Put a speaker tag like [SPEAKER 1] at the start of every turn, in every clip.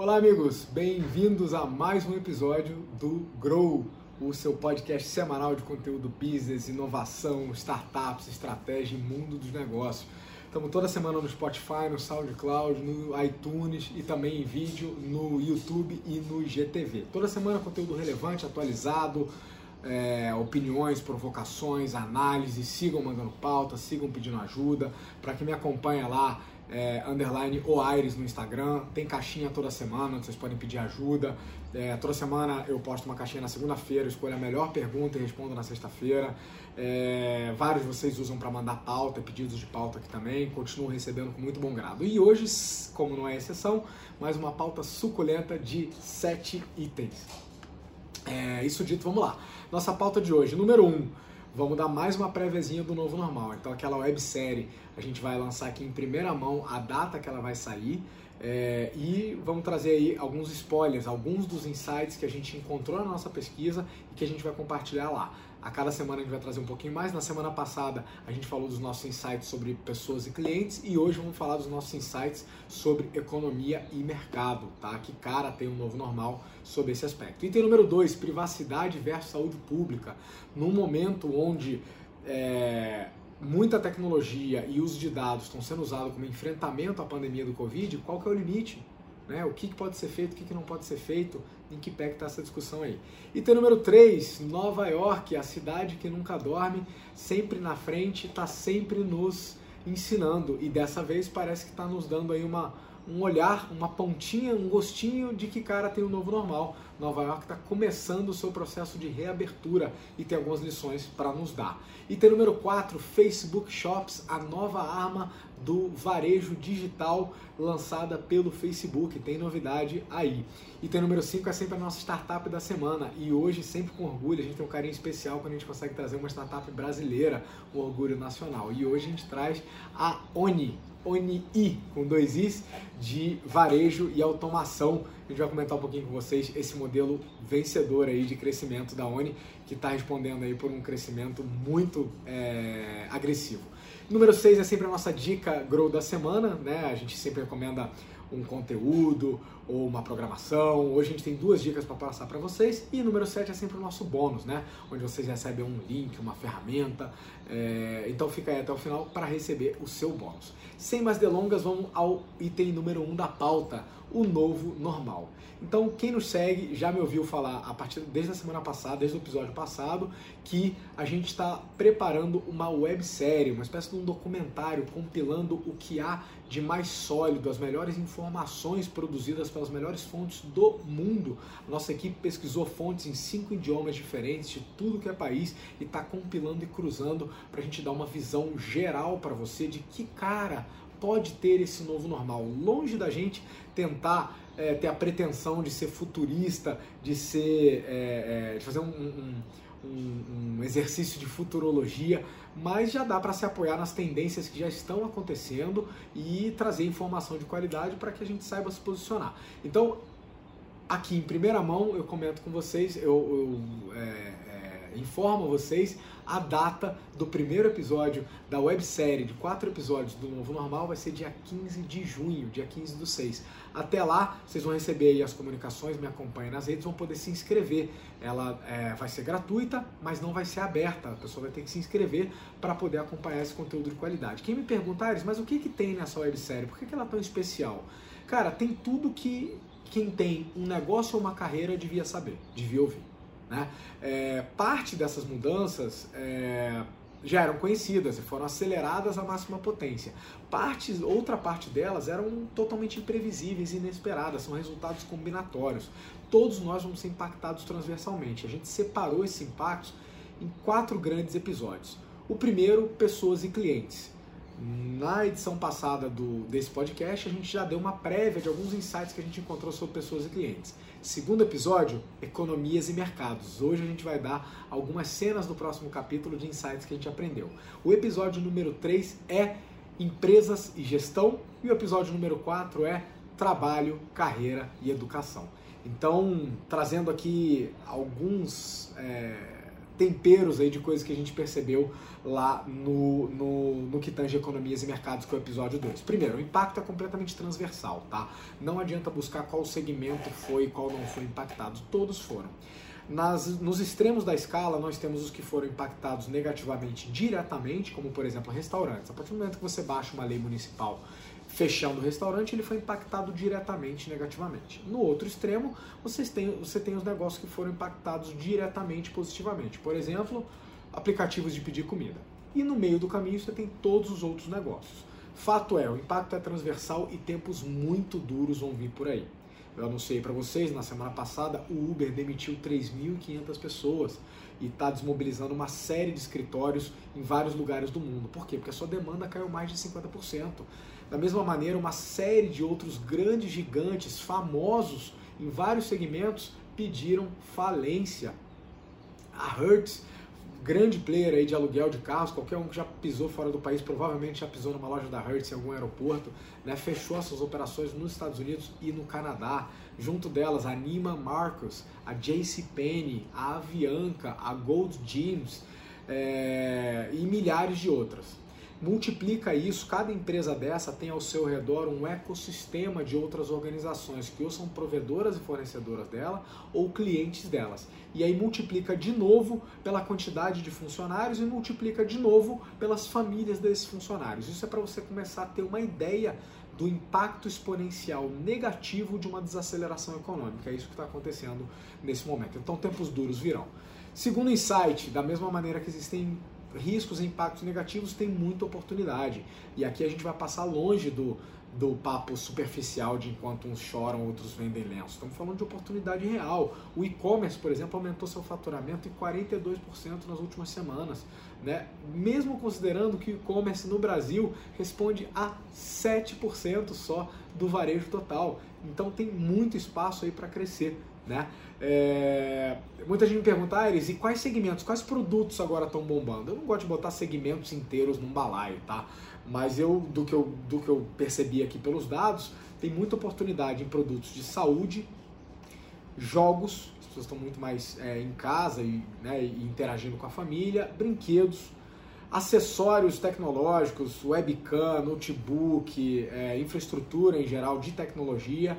[SPEAKER 1] Olá, amigos, bem-vindos a mais um episódio do Grow, o seu podcast semanal de conteúdo business, inovação, startups, estratégia e mundo dos negócios. Estamos toda semana no Spotify, no SoundCloud, no iTunes e também em vídeo no YouTube e no IGTV. Toda semana conteúdo relevante, atualizado, é, opiniões, provocações, análises. Sigam mandando pauta, sigam pedindo ajuda. Para quem me acompanha lá, é, underline Aires no Instagram. Tem caixinha toda semana, vocês podem pedir ajuda. É, toda semana eu posto uma caixinha na segunda-feira, escolho a melhor pergunta e respondo na sexta-feira. É, vários de vocês usam para mandar pauta, pedidos de pauta aqui também. Continuo recebendo com muito bom grado. E hoje, como não é exceção, mais uma pauta suculenta de sete itens. É, isso dito, vamos lá. Nossa pauta de hoje, número um vamos dar mais uma préviazinha do novo normal. Então aquela websérie a gente vai lançar aqui em primeira mão a data que ela vai sair. É, e vamos trazer aí alguns spoilers, alguns dos insights que a gente encontrou na nossa pesquisa e que a gente vai compartilhar lá. A cada semana a gente vai trazer um pouquinho mais. Na semana passada a gente falou dos nossos insights sobre pessoas e clientes e hoje vamos falar dos nossos insights sobre economia e mercado, tá? Que cara tem um novo normal sobre esse aspecto. Item número 2, privacidade versus saúde pública. Num momento onde é, muita tecnologia e uso de dados estão sendo usados como enfrentamento à pandemia do Covid, qual que é o limite? Né? O que, que pode ser feito, o que, que não pode ser feito, em que pé está essa discussão aí. Item número 3, Nova York, a cidade que nunca dorme, sempre na frente, está sempre nos ensinando e dessa vez parece que está nos dando aí uma, um olhar, uma pontinha, um gostinho de que cara tem um novo normal. Nova York está começando o seu processo de reabertura e tem algumas lições para nos dar. Item número 4, Facebook Shops, a nova arma do varejo digital lançada pelo Facebook. Tem novidade aí. Item número 5 é sempre a nossa startup da semana. E hoje, sempre com orgulho, a gente tem um carinho especial quando a gente consegue trazer uma startup brasileira, um orgulho nacional. E hoje a gente traz a Oni, ONI, com dois Is, de varejo e automação. A gente vai comentar um pouquinho com vocês esse modelo vencedor aí de crescimento da ONI, que está respondendo aí por um crescimento muito é, agressivo. Número 6 é sempre a nossa dica Grow da semana, né? A gente sempre recomenda um conteúdo ou uma programação. Hoje a gente tem duas dicas para passar para vocês. E número 7 é sempre o nosso bônus, né? Onde vocês recebem um link, uma ferramenta. É... Então fica aí até o final para receber o seu bônus. Sem mais delongas, vamos ao item número 1 um da pauta, o novo normal. Então, quem nos segue já me ouviu falar a partir desde a semana passada, desde o episódio passado, que a gente está preparando uma websérie, uma espécie de um documentário compilando o que há de mais sólido, as melhores informações produzidas pelas melhores fontes do mundo. Nossa equipe pesquisou fontes em cinco idiomas diferentes de tudo que é país e está compilando e cruzando para a gente dar uma visão geral para você de que cara pode ter esse novo normal. Longe da gente tentar é, ter a pretensão de ser futurista, de ser é, é, de fazer um, um, um, um, exercício de futurologia, mas já dá para se apoiar nas tendências que já estão acontecendo e trazer informação de qualidade para que a gente saiba se posicionar. Então, aqui em primeira mão eu comento com vocês, eu, eu é, informo vocês a data do primeiro episódio da websérie de quatro episódios do Novo Normal vai ser dia 15 de junho, dia 15 do 6. Até lá, vocês vão receber aí as comunicações, me acompanhem nas redes, vão poder se inscrever. Ela é, vai ser gratuita, mas não vai ser aberta. A pessoa vai ter que se inscrever para poder acompanhar esse conteúdo de qualidade. Quem me pergunta, Ares, mas o que, que tem nessa websérie? Por que, que ela é tão especial? Cara, tem tudo que quem tem um negócio ou uma carreira devia saber, devia ouvir. Né? É, parte dessas mudanças é, já eram conhecidas e foram aceleradas à máxima potência. Parte, outra parte delas eram totalmente imprevisíveis e inesperadas, são resultados combinatórios. Todos nós vamos ser impactados transversalmente. A gente separou esses impactos em quatro grandes episódios. O primeiro, pessoas e clientes. Na edição passada do, desse podcast, a gente já deu uma prévia de alguns insights que a gente encontrou sobre pessoas e clientes. Segundo episódio, economias e mercados. Hoje a gente vai dar algumas cenas do próximo capítulo de insights que a gente aprendeu. O episódio número 3 é empresas e gestão e o episódio número 4 é trabalho, carreira e educação. Então, trazendo aqui alguns é, temperos aí de coisas que a gente percebeu lá no, no, no que tange economias e mercados, que é o episódio 2. Primeiro, o impacto é completamente transversal, tá? Não adianta buscar qual segmento foi e qual não foi impactado, todos foram. Nas, nos extremos da escala, nós temos os que foram impactados negativamente diretamente, como por exemplo restaurantes. A partir do momento que você baixa uma lei municipal fechando o restaurante, ele foi impactado diretamente negativamente. No outro extremo, vocês têm, você tem os negócios que foram impactados diretamente positivamente. Por exemplo, aplicativos de pedir comida. E no meio do caminho você tem todos os outros negócios. Fato é, o impacto é transversal e tempos muito duros vão vir por aí. Eu anunciei para vocês na semana passada, o Uber demitiu 3.500 pessoas e está desmobilizando uma série de escritórios em vários lugares do mundo. Por quê? Porque a sua demanda caiu mais de 50%. Da mesma maneira, uma série de outros grandes gigantes, famosos em vários segmentos, pediram falência. A Hertz, grande player aí de aluguel de carros, qualquer um que já pisou fora do país provavelmente já pisou numa loja da Hertz em algum aeroporto, né, fechou suas operações nos Estados Unidos e no Canadá. Junto delas, a Neiman Marcus, a JCPenney, a Avianca, a Gold Jeans é, e milhares de outras multiplica isso, cada empresa dessa tem ao seu redor um ecossistema de outras organizações que ou são provedoras e fornecedoras dela ou clientes delas. E aí multiplica de novo pela quantidade de funcionários e multiplica de novo pelas famílias desses funcionários. Isso é para você começar a ter uma ideia do impacto exponencial negativo de uma desaceleração econômica. É isso que está acontecendo nesse momento. Então, tempos duros virão. Segundo insight, da mesma maneira que existem riscos e impactos negativos tem muita oportunidade. E aqui a gente vai passar longe do, do papo superficial de enquanto uns choram, outros vendem lenço. Estamos falando de oportunidade real. O e-commerce, por exemplo, aumentou seu faturamento em 42% nas últimas semanas. Né? Mesmo considerando que o e-commerce no Brasil responde a 7% só do varejo total. Então tem muito espaço aí para crescer. Né? É... Muita gente me pergunta, ah, e quais segmentos, quais produtos agora estão bombando? Eu não gosto de botar segmentos inteiros num balaio, tá? Mas eu do, que eu, do que eu percebi aqui pelos dados, tem muita oportunidade em produtos de saúde, jogos, as pessoas estão muito mais é, em casa e, né, e interagindo com a família, brinquedos, acessórios tecnológicos, webcam, notebook, é, infraestrutura em geral de tecnologia,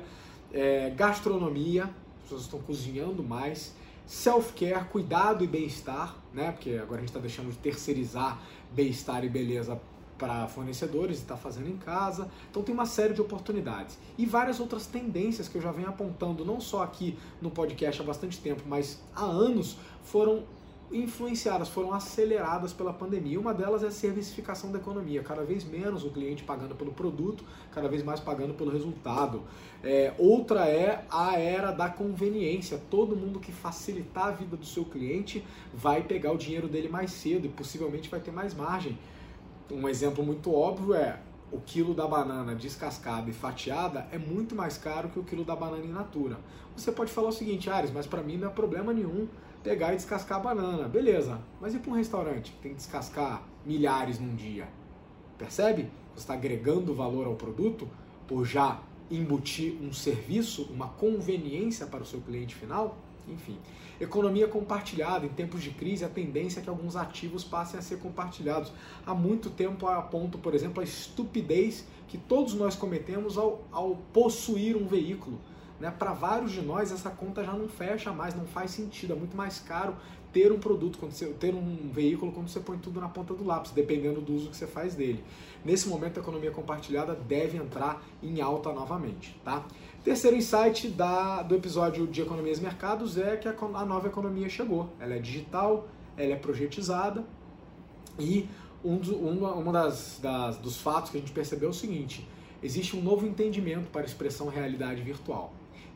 [SPEAKER 1] é, gastronomia, pessoas estão cozinhando mais. Self-care, cuidado e bem-estar, né? Porque agora a gente está deixando de terceirizar bem-estar e beleza para fornecedores e está fazendo em casa. Então tem uma série de oportunidades. E várias outras tendências que eu já venho apontando, não só aqui no podcast há bastante tempo, mas há anos, foram influenciadas, foram aceleradas pela pandemia. Uma delas é a servicificação da economia, cada vez menos o cliente pagando pelo produto, cada vez mais pagando pelo resultado. É, outra é a era da conveniência. Todo mundo que facilitar a vida do seu cliente vai pegar o dinheiro dele mais cedo e possivelmente vai ter mais margem. Um exemplo muito óbvio é o quilo da banana descascada e fatiada é muito mais caro que o quilo da banana in natura. Você pode falar o seguinte, Ares, mas para mim não é problema nenhum pegar e descascar a banana. Beleza, mas e para um restaurante que tem que descascar milhares num dia? Percebe? Você está agregando valor ao produto por já embutir um serviço, uma conveniência para o seu cliente final? Enfim, economia compartilhada. Em tempos de crise, a tendência é que alguns ativos passem a ser compartilhados. Há muito tempo aponto, por exemplo, a estupidez que todos nós cometemos ao, ao possuir um veículo. Né? Para vários de nós, essa conta já não fecha mais, não faz sentido. É muito mais caro ter um produto, quando você, ter um veículo quando você põe tudo na ponta do lápis, dependendo do uso que você faz dele. Nesse momento, a economia compartilhada deve entrar em alta novamente. Tá? Terceiro insight da, do episódio de Economias e Mercados é que a, a nova economia chegou. Ela é digital, ela é projetizada e um, uma, uma das, das, dos fatos que a gente percebeu é o seguinte: existe um novo entendimento para a expressão realidade virtual.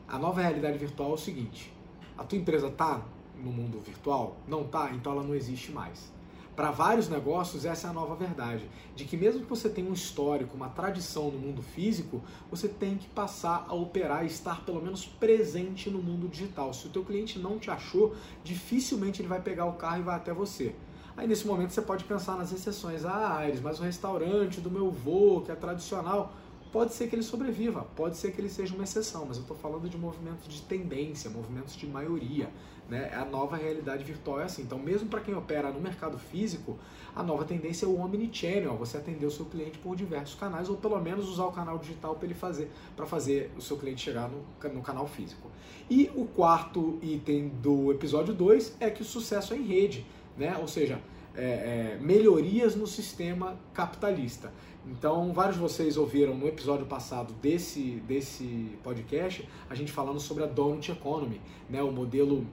[SPEAKER 1] A nova realidade virtual é o seguinte: a tua empresa está no mundo virtual? Não está, então ela não existe mais. Para vários negócios, essa é a nova verdade, de que mesmo que você tenha um histórico, uma tradição no mundo físico, você tem que passar a operar e estar pelo menos presente no mundo digital. Se o teu cliente não te achou, dificilmente ele vai pegar o carro e vai até você. Aí nesse momento você pode pensar nas exceções, ah, Aires, mas o restaurante do meu vô, que é tradicional, pode ser que ele sobreviva, pode ser que ele seja uma exceção, mas eu estou falando de movimentos de tendência, movimentos de maioria. Né? A nova realidade virtual é assim. Então, mesmo para quem opera no mercado físico, a nova tendência é o omnichannel, você atender o seu cliente por diversos canais, ou pelo menos usar o canal digital para ele fazer, para fazer o seu cliente chegar no, no canal físico. E o quarto item do episódio 2 é que o sucesso é em rede, né? ou seja, é, é, melhorias no sistema capitalista. Então, vários de vocês ouviram no episódio passado desse, desse podcast a gente falando sobre a Donut Economy, né, o modelo,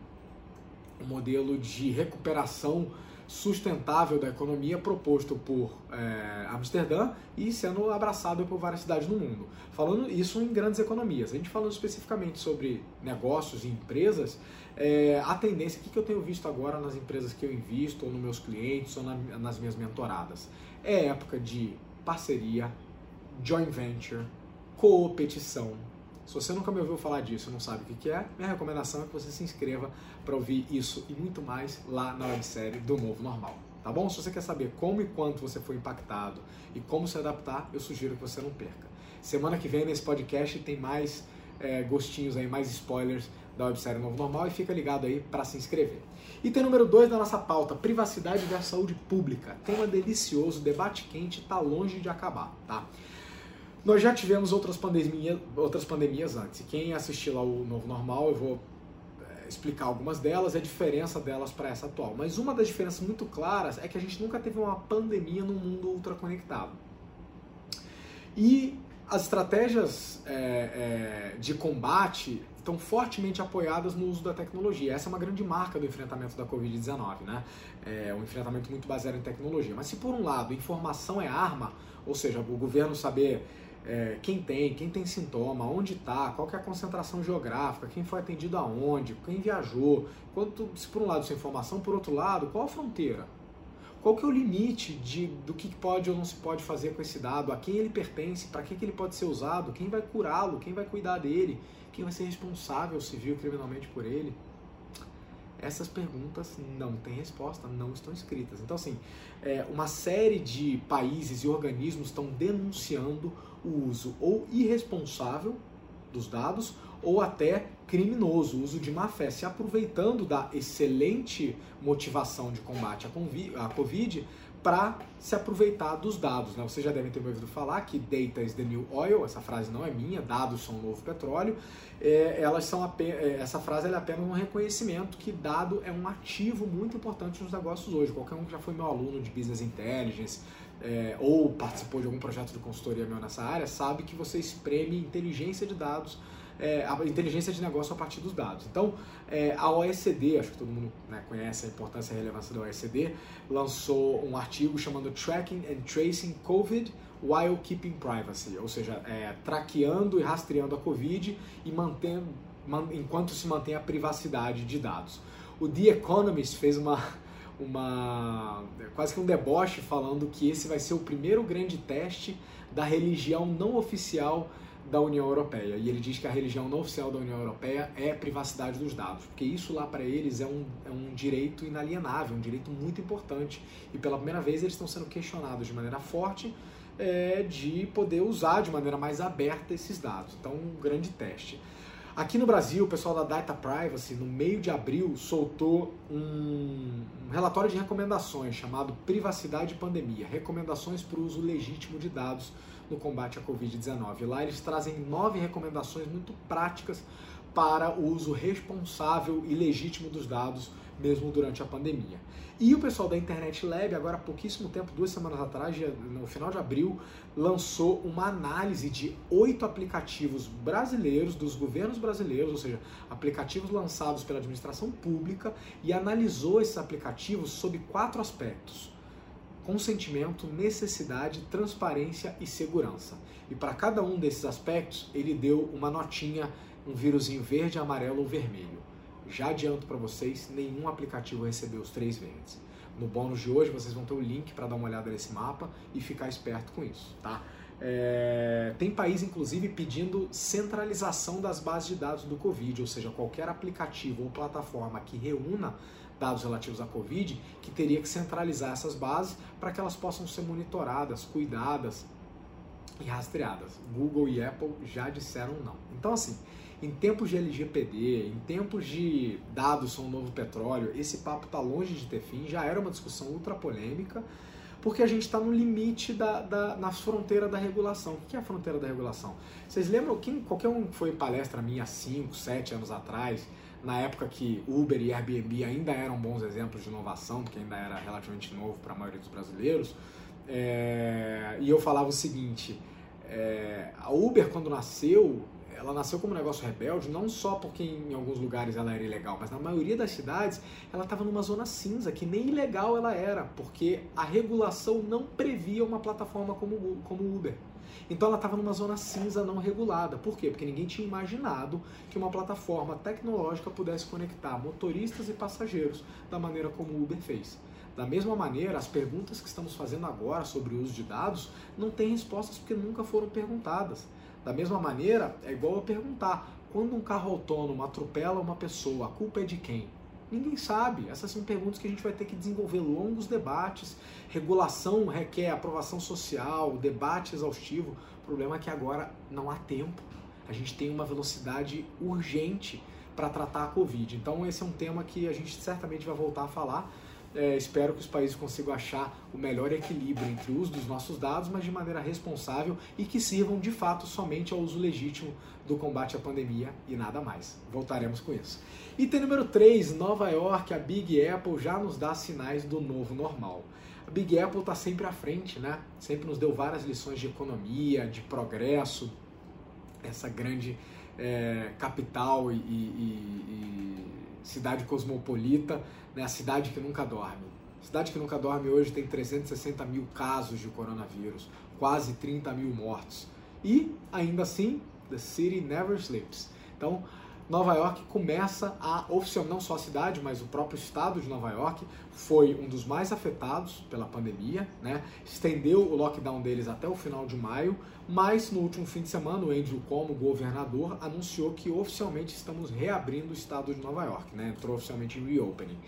[SPEAKER 1] o modelo de recuperação sustentável da economia proposto por é, Amsterdã e sendo abraçado por várias cidades no mundo. Falando isso em grandes economias. A gente falando especificamente sobre negócios e empresas, é, a tendência, o que eu tenho visto agora nas empresas que eu invisto, ou nos meus clientes, ou na, nas minhas mentoradas? É época de parceria, joint venture, competição. Se você nunca me ouviu falar disso e não sabe o que é, minha recomendação é que você se inscreva para ouvir isso e muito mais lá na websérie do Novo Normal. Tá bom? Se você quer saber como e quanto você foi impactado e como se adaptar, eu sugiro que você não perca. Semana que vem nesse podcast tem mais é, gostinhos aí, mais spoilers da websérie Novo Normal e fica ligado aí para se inscrever. Item número 2 da nossa pauta, privacidade versus saúde pública. Tema delicioso, debate quente, está longe de acabar, tá? Nós já tivemos outras pandemias, outras pandemias antes. Quem assistir lá o Novo Normal, eu vou é, explicar algumas delas e a diferença delas para essa atual. Mas uma das diferenças muito claras é que a gente nunca teve uma pandemia num mundo ultraconectado. E as estratégias é, é, de combate estão fortemente apoiadas no uso da tecnologia. Essa é uma grande marca do enfrentamento da Covid-19, né? É um enfrentamento muito baseado em tecnologia. Mas se por um lado informação é arma, ou seja, o governo saber é, quem tem, quem tem sintoma, onde está, qual é a concentração geográfica, quem foi atendido aonde, quem viajou, quanto, se por um lado isso é informação, por outro lado, qual a fronteira? Qual que é o limite de, do que pode ou não se pode fazer com esse dado? A quem ele pertence? Para que, que ele pode ser usado? Quem vai curá-lo? Quem vai cuidar dele? Quem vai ser responsável civil criminalmente por ele? Essas perguntas não têm resposta, não estão escritas. Então, assim, é, uma série de países e organismos estão denunciando o uso ou irresponsável dos dados ou até criminoso, uso de má fé, se aproveitando da excelente motivação de combate à Covid para se aproveitar dos dados. Né? Vocês já devem ter ouvido falar que data is the new oil, essa frase não é minha, dados são o novo petróleo. É, elas são é, essa frase é apenas um reconhecimento que dado é um ativo muito importante nos negócios hoje. Qualquer um que já foi meu aluno de Business Intelligence, é, ou participou de algum projeto de consultoria meu nessa área, sabe que você espreme inteligência de dados é, a inteligência de negócio a partir dos dados. Então, é, a OECD, acho que todo mundo né, conhece a importância e a relevância da OECD, lançou um artigo chamando Tracking and Tracing COVID While Keeping Privacy, ou seja, é, traqueando e rastreando a Covid e mantendo, man, enquanto se mantém a privacidade de dados. O The Economist fez uma, uma quase que um deboche falando que esse vai ser o primeiro grande teste da religião não oficial da União Europeia. E ele diz que a religião não oficial da União Europeia é privacidade dos dados, porque isso lá para eles é um, é um direito inalienável, um direito muito importante. E pela primeira vez eles estão sendo questionados de maneira forte é, de poder usar de maneira mais aberta esses dados. Então, um grande teste. Aqui no Brasil, o pessoal da Data Privacy, no meio de abril, soltou um, um relatório de recomendações chamado Privacidade e Pandemia Recomendações para o uso legítimo de dados no combate à Covid-19. Lá eles trazem nove recomendações muito práticas para o uso responsável e legítimo dos dados, mesmo durante a pandemia. E o pessoal da Internet Lab, agora há pouquíssimo tempo, duas semanas atrás, no final de abril, lançou uma análise de oito aplicativos brasileiros, dos governos brasileiros, ou seja, aplicativos lançados pela administração pública, e analisou esses aplicativos sob quatro aspectos consentimento, necessidade, transparência e segurança. E para cada um desses aspectos, ele deu uma notinha, um vírusinho verde, amarelo ou vermelho. Já adianto para vocês, nenhum aplicativo recebeu os três verdes. No bônus de hoje, vocês vão ter o link para dar uma olhada nesse mapa e ficar esperto com isso, tá? É, tem país, inclusive, pedindo centralização das bases de dados do Covid, ou seja, qualquer aplicativo ou plataforma que reúna dados relativos à Covid, que teria que centralizar essas bases para que elas possam ser monitoradas, cuidadas e rastreadas. Google e Apple já disseram não. Então, assim, em tempos de LGPD, em tempos de dados são o novo petróleo, esse papo está longe de ter fim, já era uma discussão ultra polêmica, porque a gente está no limite da, da, na fronteira da regulação. O que é a fronteira da regulação? Vocês lembram, quem, qualquer um foi em palestra minha há 5, 7 anos atrás, na época que Uber e Airbnb ainda eram bons exemplos de inovação, porque ainda era relativamente novo para a maioria dos brasileiros, é, e eu falava o seguinte, é, a Uber quando nasceu, ela nasceu como um negócio rebelde, não só porque em alguns lugares ela era ilegal, mas na maioria das cidades ela estava numa zona cinza, que nem ilegal ela era, porque a regulação não previa uma plataforma como, como Uber. Então ela estava numa zona cinza não regulada. Por quê? Porque ninguém tinha imaginado que uma plataforma tecnológica pudesse conectar motoristas e passageiros da maneira como o Uber fez. Da mesma maneira, as perguntas que estamos fazendo agora sobre o uso de dados não têm respostas porque nunca foram perguntadas. Da mesma maneira, é igual a perguntar: quando um carro autônomo atropela uma pessoa, a culpa é de quem? Ninguém sabe. Essas são perguntas que a gente vai ter que desenvolver longos debates. Regulação requer aprovação social, debate exaustivo. O problema é que agora não há tempo. A gente tem uma velocidade urgente para tratar a Covid. Então, esse é um tema que a gente certamente vai voltar a falar é, espero que os países consigam achar o melhor equilíbrio entre o uso dos nossos dados, mas de maneira responsável e que sirvam de fato somente ao uso legítimo do combate à pandemia e nada mais. Voltaremos com isso. Item número 3, Nova York, a Big Apple já nos dá sinais do novo normal. A Big Apple está sempre à frente, né? Sempre nos deu várias lições de economia, de progresso, essa grande é, capital e, e, e cidade cosmopolita, né, a cidade que nunca dorme. A cidade que nunca dorme hoje tem 360 mil casos de coronavírus, quase 30 mil mortos. E, ainda assim, the city never sleeps. Então, Nova York começa a oficial não só a cidade, mas o próprio estado de Nova York foi um dos mais afetados pela pandemia, né? Estendeu o lockdown deles até o final de maio, mas no último fim de semana o Andrew como governador anunciou que oficialmente estamos reabrindo o estado de Nova York, né? Entrou oficialmente em reopening.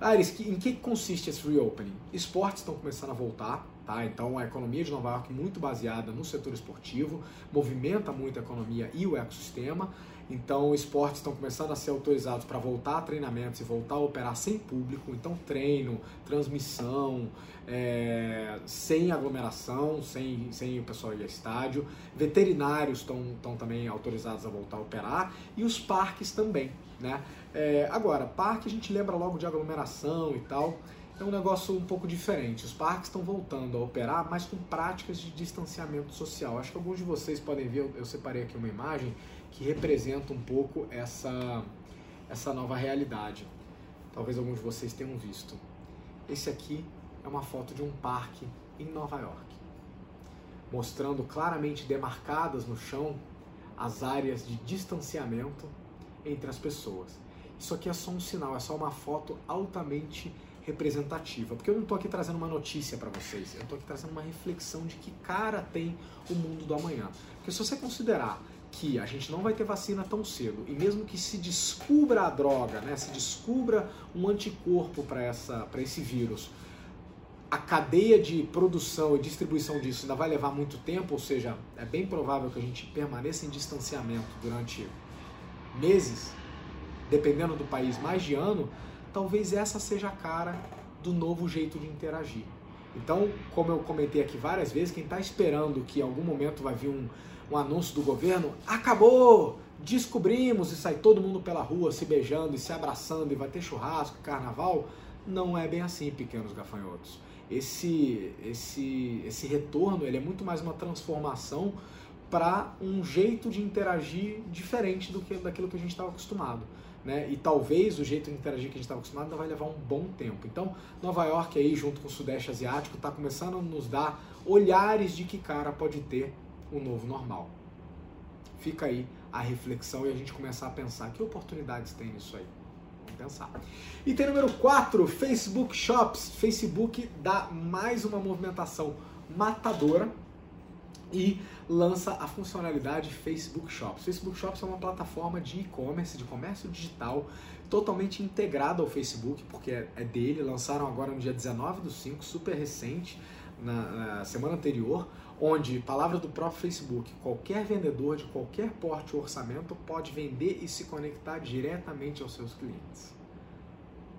[SPEAKER 1] Aires, em que consiste esse reopening? Esportes estão começando a voltar, tá? Então a economia de Nova York muito baseada no setor esportivo, movimenta muito a economia e o ecossistema. Então, esportes estão começando a ser autorizados para voltar a treinamentos e voltar a operar sem público. Então, treino, transmissão, é, sem aglomeração, sem, sem o pessoal ir ao estádio. Veterinários estão também autorizados a voltar a operar e os parques também. Né? É, agora, parque a gente lembra logo de aglomeração e tal. É um negócio um pouco diferente. Os parques estão voltando a operar, mas com práticas de distanciamento social. Acho que alguns de vocês podem ver, eu separei aqui uma imagem que representa um pouco essa, essa nova realidade. Talvez alguns de vocês tenham visto. Esse aqui é uma foto de um parque em Nova York, mostrando claramente demarcadas no chão as áreas de distanciamento entre as pessoas. Isso aqui é só um sinal, é só uma foto altamente representativa, porque eu não estou aqui trazendo uma notícia para vocês, eu estou aqui trazendo uma reflexão de que cara tem o mundo do amanhã. Porque se você considerar que a gente não vai ter vacina tão cedo e mesmo que se descubra a droga, né, se descubra um anticorpo para essa para esse vírus, a cadeia de produção e distribuição disso ainda vai levar muito tempo, ou seja, é bem provável que a gente permaneça em distanciamento durante meses, dependendo do país, mais de ano, talvez essa seja a cara do novo jeito de interagir. Então, como eu comentei aqui várias vezes, quem está esperando que em algum momento vai vir um, um anúncio do governo, acabou, descobrimos e sai todo mundo pela rua se beijando e se abraçando e vai ter churrasco, carnaval, não é bem assim, pequenos gafanhotos. Esse, esse, esse retorno ele é muito mais uma transformação para um jeito de interagir diferente do que daquilo que a gente estava acostumado. Né? E talvez o jeito de interagir que a gente estava acostumado ainda vai levar um bom tempo. Então, Nova York aí, junto com o Sudeste Asiático, está começando a nos dar olhares de que cara pode ter o novo normal. Fica aí a reflexão e a gente começar a pensar que oportunidades tem nisso aí. Vamos pensar. Item número 4, Facebook Shops. Facebook dá mais uma movimentação matadora e lança a funcionalidade Facebook Shops. Facebook Shops é uma plataforma de e-commerce, de comércio digital, totalmente integrada ao Facebook, porque é, é dele. Lançaram agora no dia 19 do 5, super recente, na, na semana anterior, onde, palavra do próprio Facebook, qualquer vendedor de qualquer porte ou orçamento pode vender e se conectar diretamente aos seus clientes.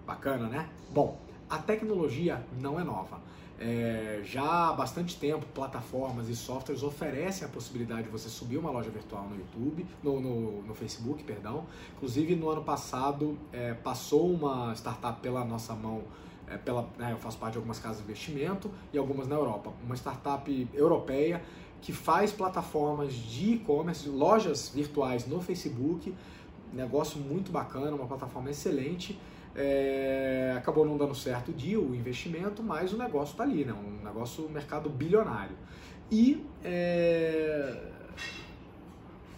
[SPEAKER 1] Bacana, né? Bom, a tecnologia não é nova. É, já há bastante tempo, plataformas e softwares oferecem a possibilidade de você subir uma loja virtual no YouTube, no, no, no Facebook, perdão. Inclusive, no ano passado, é, passou uma startup pela nossa mão é, pela, né, eu faço parte de algumas casas de investimento e algumas na Europa. Uma startup europeia que faz plataformas de e-commerce, lojas virtuais no Facebook, negócio muito bacana, uma plataforma excelente. É, acabou não dando certo o deal, o investimento, mas o negócio está ali, né? um negócio mercado bilionário. E é,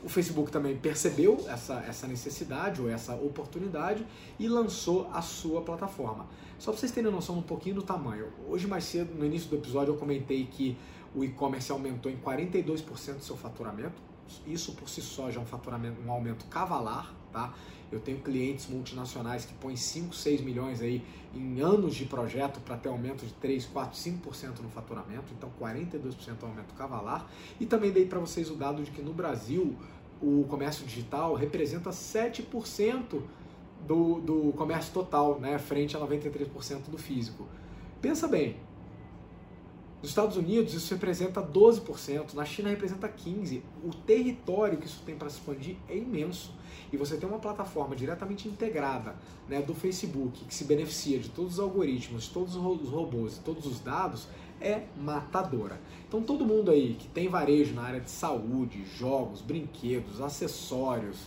[SPEAKER 1] o Facebook também percebeu essa, essa necessidade ou essa oportunidade e lançou a sua plataforma. Só para vocês terem noção um pouquinho do tamanho. Hoje mais cedo, no início do episódio, eu comentei que o e-commerce aumentou em 42% do seu faturamento. Isso por si só já é um faturamento, um aumento cavalar, tá? Eu tenho clientes multinacionais que põem 5, 6 milhões aí em anos de projeto para ter aumento de 3, 4, 5% no faturamento, então 42% é um aumento cavalar. E também dei para vocês o dado de que no Brasil o comércio digital representa 7% do, do comércio total, né, frente a 93% do físico. Pensa bem, nos Estados Unidos isso representa 12%, na China representa 15%. O território que isso tem para se expandir é imenso. E você tem uma plataforma diretamente integrada né, do Facebook que se beneficia de todos os algoritmos, de todos os robôs e todos os dados, é matadora. Então todo mundo aí que tem varejo na área de saúde, jogos, brinquedos, acessórios,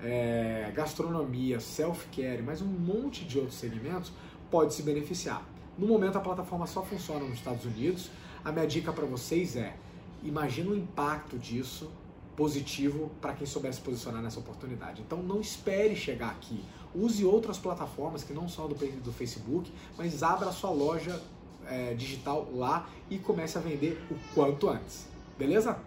[SPEAKER 1] é, gastronomia, self-care, mais um monte de outros segmentos pode se beneficiar. No momento a plataforma só funciona nos Estados Unidos. A minha dica para vocês é: imagine o impacto disso positivo para quem souber se posicionar nessa oportunidade. Então não espere chegar aqui. Use outras plataformas que não são do, do Facebook, mas abra a sua loja é, digital lá e comece a vender o quanto antes. Beleza?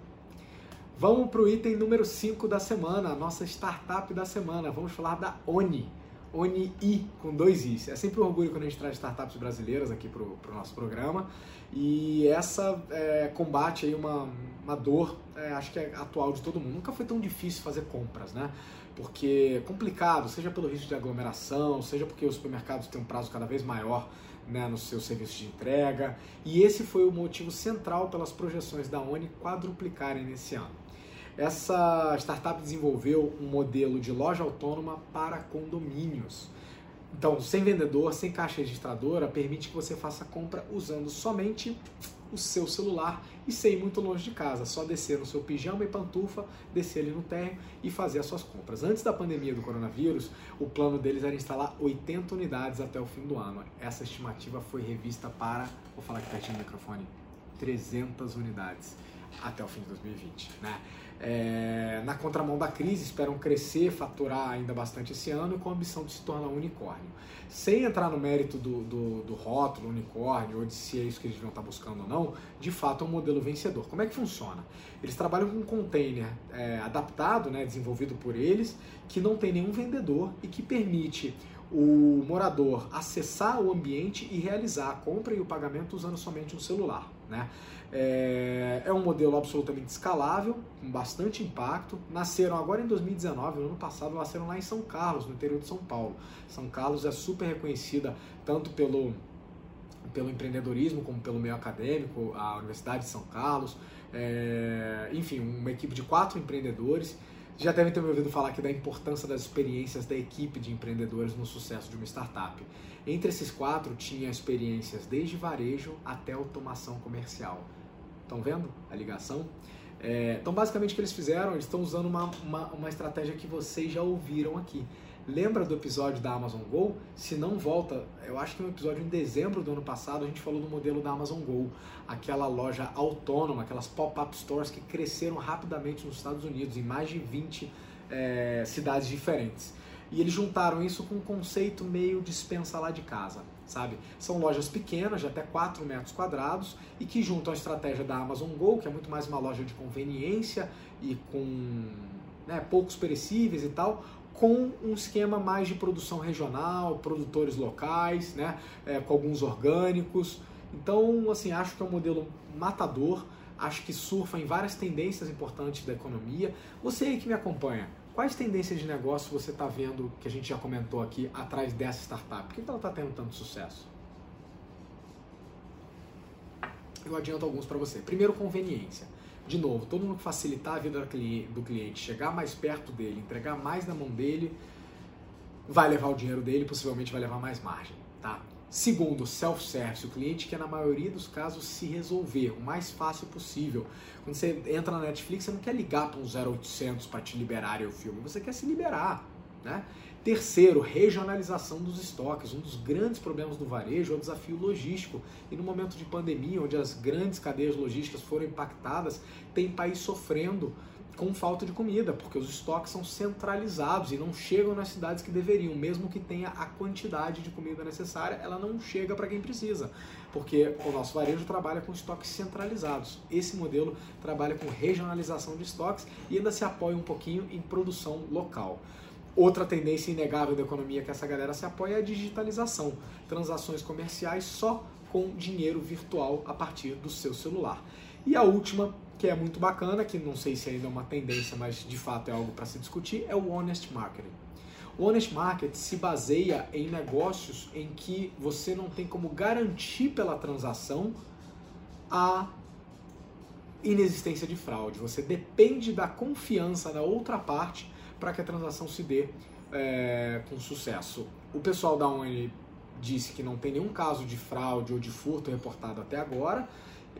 [SPEAKER 1] Vamos para o item número 5 da semana, a nossa startup da semana. Vamos falar da Oni. Oni I, com dois Is. É sempre um orgulho quando a gente traz startups brasileiras aqui para o pro nosso programa. E essa é, combate aí uma, uma dor, é, acho que é atual de todo mundo. Nunca foi tão difícil fazer compras, né? Porque é complicado, seja pelo risco de aglomeração, seja porque os supermercados têm um prazo cada vez maior né, no seu serviço de entrega. E esse foi o motivo central pelas projeções da Oni quadruplicarem nesse ano. Essa startup desenvolveu um modelo de loja autônoma para condomínios. Então, sem vendedor, sem caixa registradora, permite que você faça compra usando somente o seu celular e sem ir muito longe de casa, só descer no seu pijama e pantufa, descer ali no térreo e fazer as suas compras. Antes da pandemia do coronavírus, o plano deles era instalar 80 unidades até o fim do ano. Essa estimativa foi revista para, vou falar aqui pertinho do microfone, 300 unidades até o fim de 2020. Né? É, na contramão da crise, esperam crescer, faturar ainda bastante esse ano com a ambição de se tornar um unicórnio. Sem entrar no mérito do, do, do rótulo unicórnio ou de se é isso que eles deviam estar buscando ou não, de fato é um modelo vencedor. Como é que funciona? Eles trabalham com um container é, adaptado, né, desenvolvido por eles, que não tem nenhum vendedor e que permite o morador acessar o ambiente e realizar a compra e o pagamento usando somente um celular. Né? É, é um modelo absolutamente escalável, com bastante impacto. Nasceram agora em 2019, no ano passado, nasceram lá em São Carlos, no interior de São Paulo. São Carlos é super reconhecida tanto pelo, pelo empreendedorismo como pelo meio acadêmico, a Universidade de São Carlos. É, enfim, uma equipe de quatro empreendedores. Já devem ter me ouvido falar aqui da importância das experiências da equipe de empreendedores no sucesso de uma startup. Entre esses quatro, tinha experiências desde varejo até automação comercial. Estão vendo a ligação? É, então, basicamente, o que eles fizeram? Eles estão usando uma, uma, uma estratégia que vocês já ouviram aqui. Lembra do episódio da Amazon Go? Se não volta, eu acho que no episódio em dezembro do ano passado a gente falou do modelo da Amazon Go, aquela loja autônoma, aquelas pop-up stores que cresceram rapidamente nos Estados Unidos, em mais de 20 é, cidades diferentes. E eles juntaram isso com um conceito meio dispensa lá de casa sabe? São lojas pequenas, de até 4 metros quadrados, e que juntam a estratégia da Amazon Go, que é muito mais uma loja de conveniência e com né, poucos perecíveis e tal, com um esquema mais de produção regional, produtores locais, né, é, com alguns orgânicos. Então, assim, acho que é um modelo matador. acho que surfa em várias tendências importantes da economia. Você aí que me acompanha, quais tendências de negócio você está vendo, que a gente já comentou aqui, atrás dessa startup? Por que ela está tendo tanto sucesso? Eu adianto alguns para você. Primeiro, conveniência. De novo, todo mundo que facilitar a vida do cliente, chegar mais perto dele, entregar mais na mão dele, vai levar o dinheiro dele, possivelmente vai levar mais margem, tá? Segundo, self-service, o cliente quer na maioria dos casos se resolver o mais fácil possível. Quando você entra na Netflix, você não quer ligar para um 0800 para te liberar o filme, você quer se liberar, né? Terceiro, regionalização dos estoques. Um dos grandes problemas do varejo é o desafio logístico. E no momento de pandemia, onde as grandes cadeias logísticas foram impactadas, tem país sofrendo com falta de comida, porque os estoques são centralizados e não chegam nas cidades que deveriam, mesmo que tenha a quantidade de comida necessária, ela não chega para quem precisa, porque o nosso varejo trabalha com estoques centralizados. Esse modelo trabalha com regionalização de estoques e ainda se apoia um pouquinho em produção local. Outra tendência inegável da economia que essa galera se apoia é a digitalização. Transações comerciais só com dinheiro virtual a partir do seu celular. E a última, que é muito bacana, que não sei se ainda é uma tendência, mas de fato é algo para se discutir, é o honest marketing. O honest market se baseia em negócios em que você não tem como garantir pela transação a inexistência de fraude. Você depende da confiança da outra parte para que a transação se dê é, com sucesso. O pessoal da ONU disse que não tem nenhum caso de fraude ou de furto reportado até agora,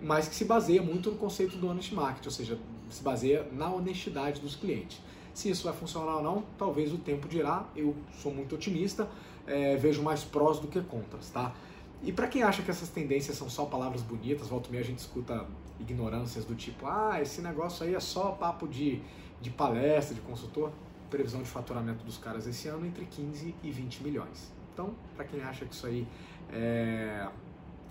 [SPEAKER 1] mas que se baseia muito no conceito do honest market, ou seja, se baseia na honestidade dos clientes. Se isso vai funcionar ou não, talvez o tempo dirá. Eu sou muito otimista, é, vejo mais prós do que contras, tá? E para quem acha que essas tendências são só palavras bonitas, volta e meia a gente escuta ignorâncias do tipo, ah, esse negócio aí é só papo de, de palestra, de consultor previsão de faturamento dos caras esse ano entre 15 e 20 milhões. Então, para quem acha que isso aí, é,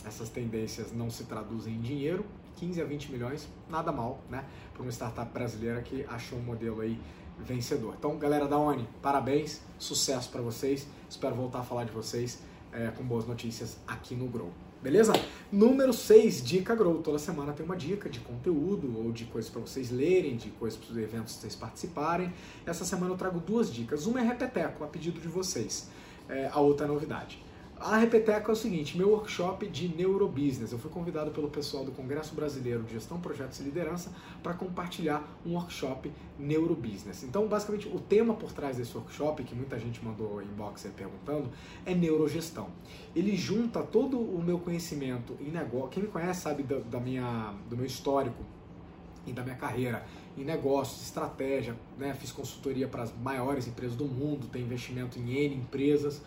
[SPEAKER 1] essas tendências não se traduzem em dinheiro, 15 a 20 milhões, nada mal, né? Para uma startup brasileira que achou um modelo aí vencedor. Então, galera da ONI, parabéns, sucesso para vocês. Espero voltar a falar de vocês é, com boas notícias aqui no Grow. Beleza? Número 6, Dica Grow. Toda semana tem uma dica de conteúdo ou de coisas para vocês lerem, de coisas para os eventos vocês participarem. Essa semana eu trago duas dicas. Uma é repeteco, a pedido de vocês. É, a outra é novidade. A Repeteco é o seguinte, meu workshop de neurobusiness. Eu fui convidado pelo pessoal do Congresso Brasileiro de Gestão, Projetos e Liderança para compartilhar um workshop neurobusiness. Então, basicamente, o tema por trás desse workshop, que muita gente mandou inbox aí perguntando, é neurogestão. Ele junta todo o meu conhecimento em negócio. Quem me conhece sabe da, da minha, do meu histórico e da minha carreira em negócios, estratégia, né? fiz consultoria para as maiores empresas do mundo, tenho investimento em N empresas.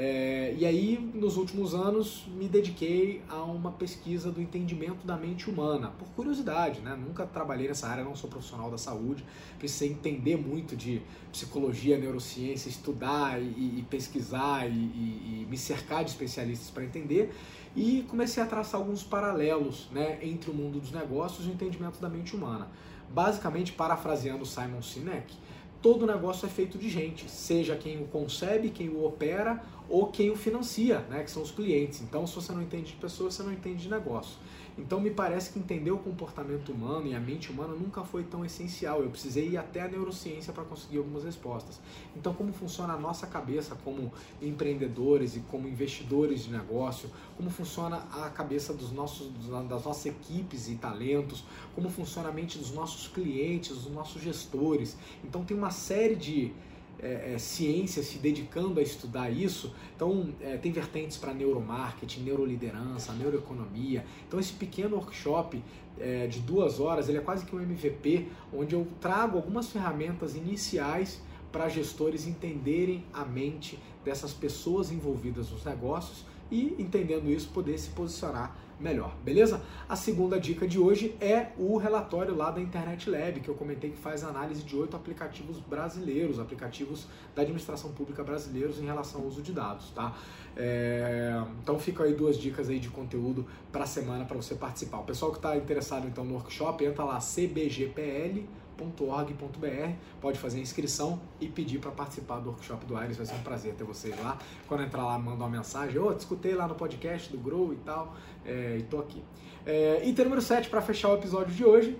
[SPEAKER 1] É, e aí, nos últimos anos, me dediquei a uma pesquisa do entendimento da mente humana, por curiosidade, né? Nunca trabalhei nessa área, não sou profissional da saúde, precisei entender muito de psicologia, neurociência, estudar e, e pesquisar e, e, e, me cercar de especialistas para entender. E comecei a traçar alguns paralelos né, entre o mundo dos negócios e o entendimento da mente humana. Basicamente, parafraseando Simon Sinek, todo negócio é feito de gente, seja quem o concebe, quem o opera ou quem o financia, né, que são os clientes. Então, se você não entende de pessoas, você não entende de negócio. Então, me parece que entender o comportamento humano e a mente humana nunca foi tão essencial. Eu precisei ir até a neurociência para conseguir algumas respostas. Então, como funciona a nossa cabeça como empreendedores e como investidores de negócio? Como funciona a cabeça dos nossos, das nossas equipes e talentos? Como funciona a mente dos nossos clientes, dos nossos gestores? Então, tem uma série de é, é, ciência se dedicando a estudar isso. Então, é, tem vertentes para neuromarketing, neuroliderança, neuroeconomia. Então, esse pequeno workshop é, de duas horas, ele é quase que um MVP, onde eu trago algumas ferramentas iniciais para gestores entenderem a mente dessas pessoas envolvidas nos negócios e, entendendo isso, poder se posicionar melhor, beleza? A segunda dica de hoje é o relatório lá da Internet Lab, que eu comentei que faz análise de oito aplicativos brasileiros, aplicativos da administração pública brasileiros em relação ao uso de dados, tá? É... Então ficam aí duas dicas aí de conteúdo para a semana para você participar. O pessoal que está interessado então no workshop, entra lá cbgpl.com.br grow.org.br. Pode fazer a inscrição e pedir para participar do workshop do Aires. Vai ser um prazer ter vocês lá. Quando entrar lá, manda uma mensagem. Ô, oh, escutei lá no podcast do Grow e tal. É, e tô aqui. É, item número 7, para fechar o episódio de hoje,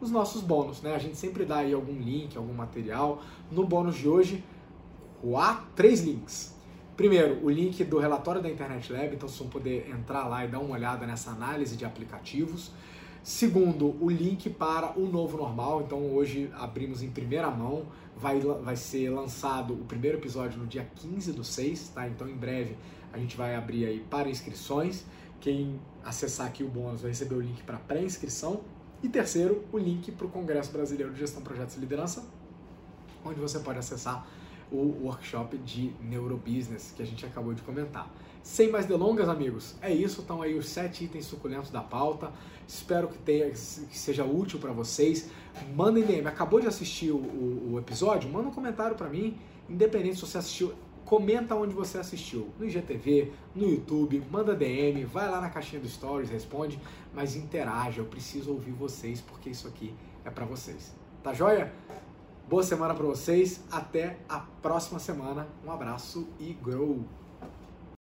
[SPEAKER 1] os nossos bônus. Né? A gente sempre dá aí algum link, algum material. No bônus de hoje, quatro, três links. Primeiro, o link do relatório da Internet Lab, então vocês vão poder entrar lá e dar uma olhada nessa análise de aplicativos. Segundo, o link para o novo normal. Então hoje abrimos em primeira mão. Vai, vai ser lançado o primeiro episódio no dia 15 do 6, tá? Então em breve a gente vai abrir aí para inscrições. Quem acessar aqui o bônus vai receber o link para pré-inscrição. E terceiro, o link para o Congresso Brasileiro de Gestão, Projetos e Liderança, onde você pode acessar o workshop de Neurobusiness que a gente acabou de comentar. Sem mais delongas, amigos, é isso. Estão aí os sete itens suculentos da pauta. Espero que, tenha, que seja útil para vocês. Mandem DM. Acabou de assistir o, o, o episódio? Manda um comentário para mim, independente se você assistiu. Comenta onde você assistiu, no IGTV, no YouTube, manda DM, vai lá na caixinha do Stories, responde, mas interaja. Eu preciso ouvir vocês porque isso aqui é para vocês. Tá joia? Boa semana para vocês. Até a próxima semana. Um abraço e grow!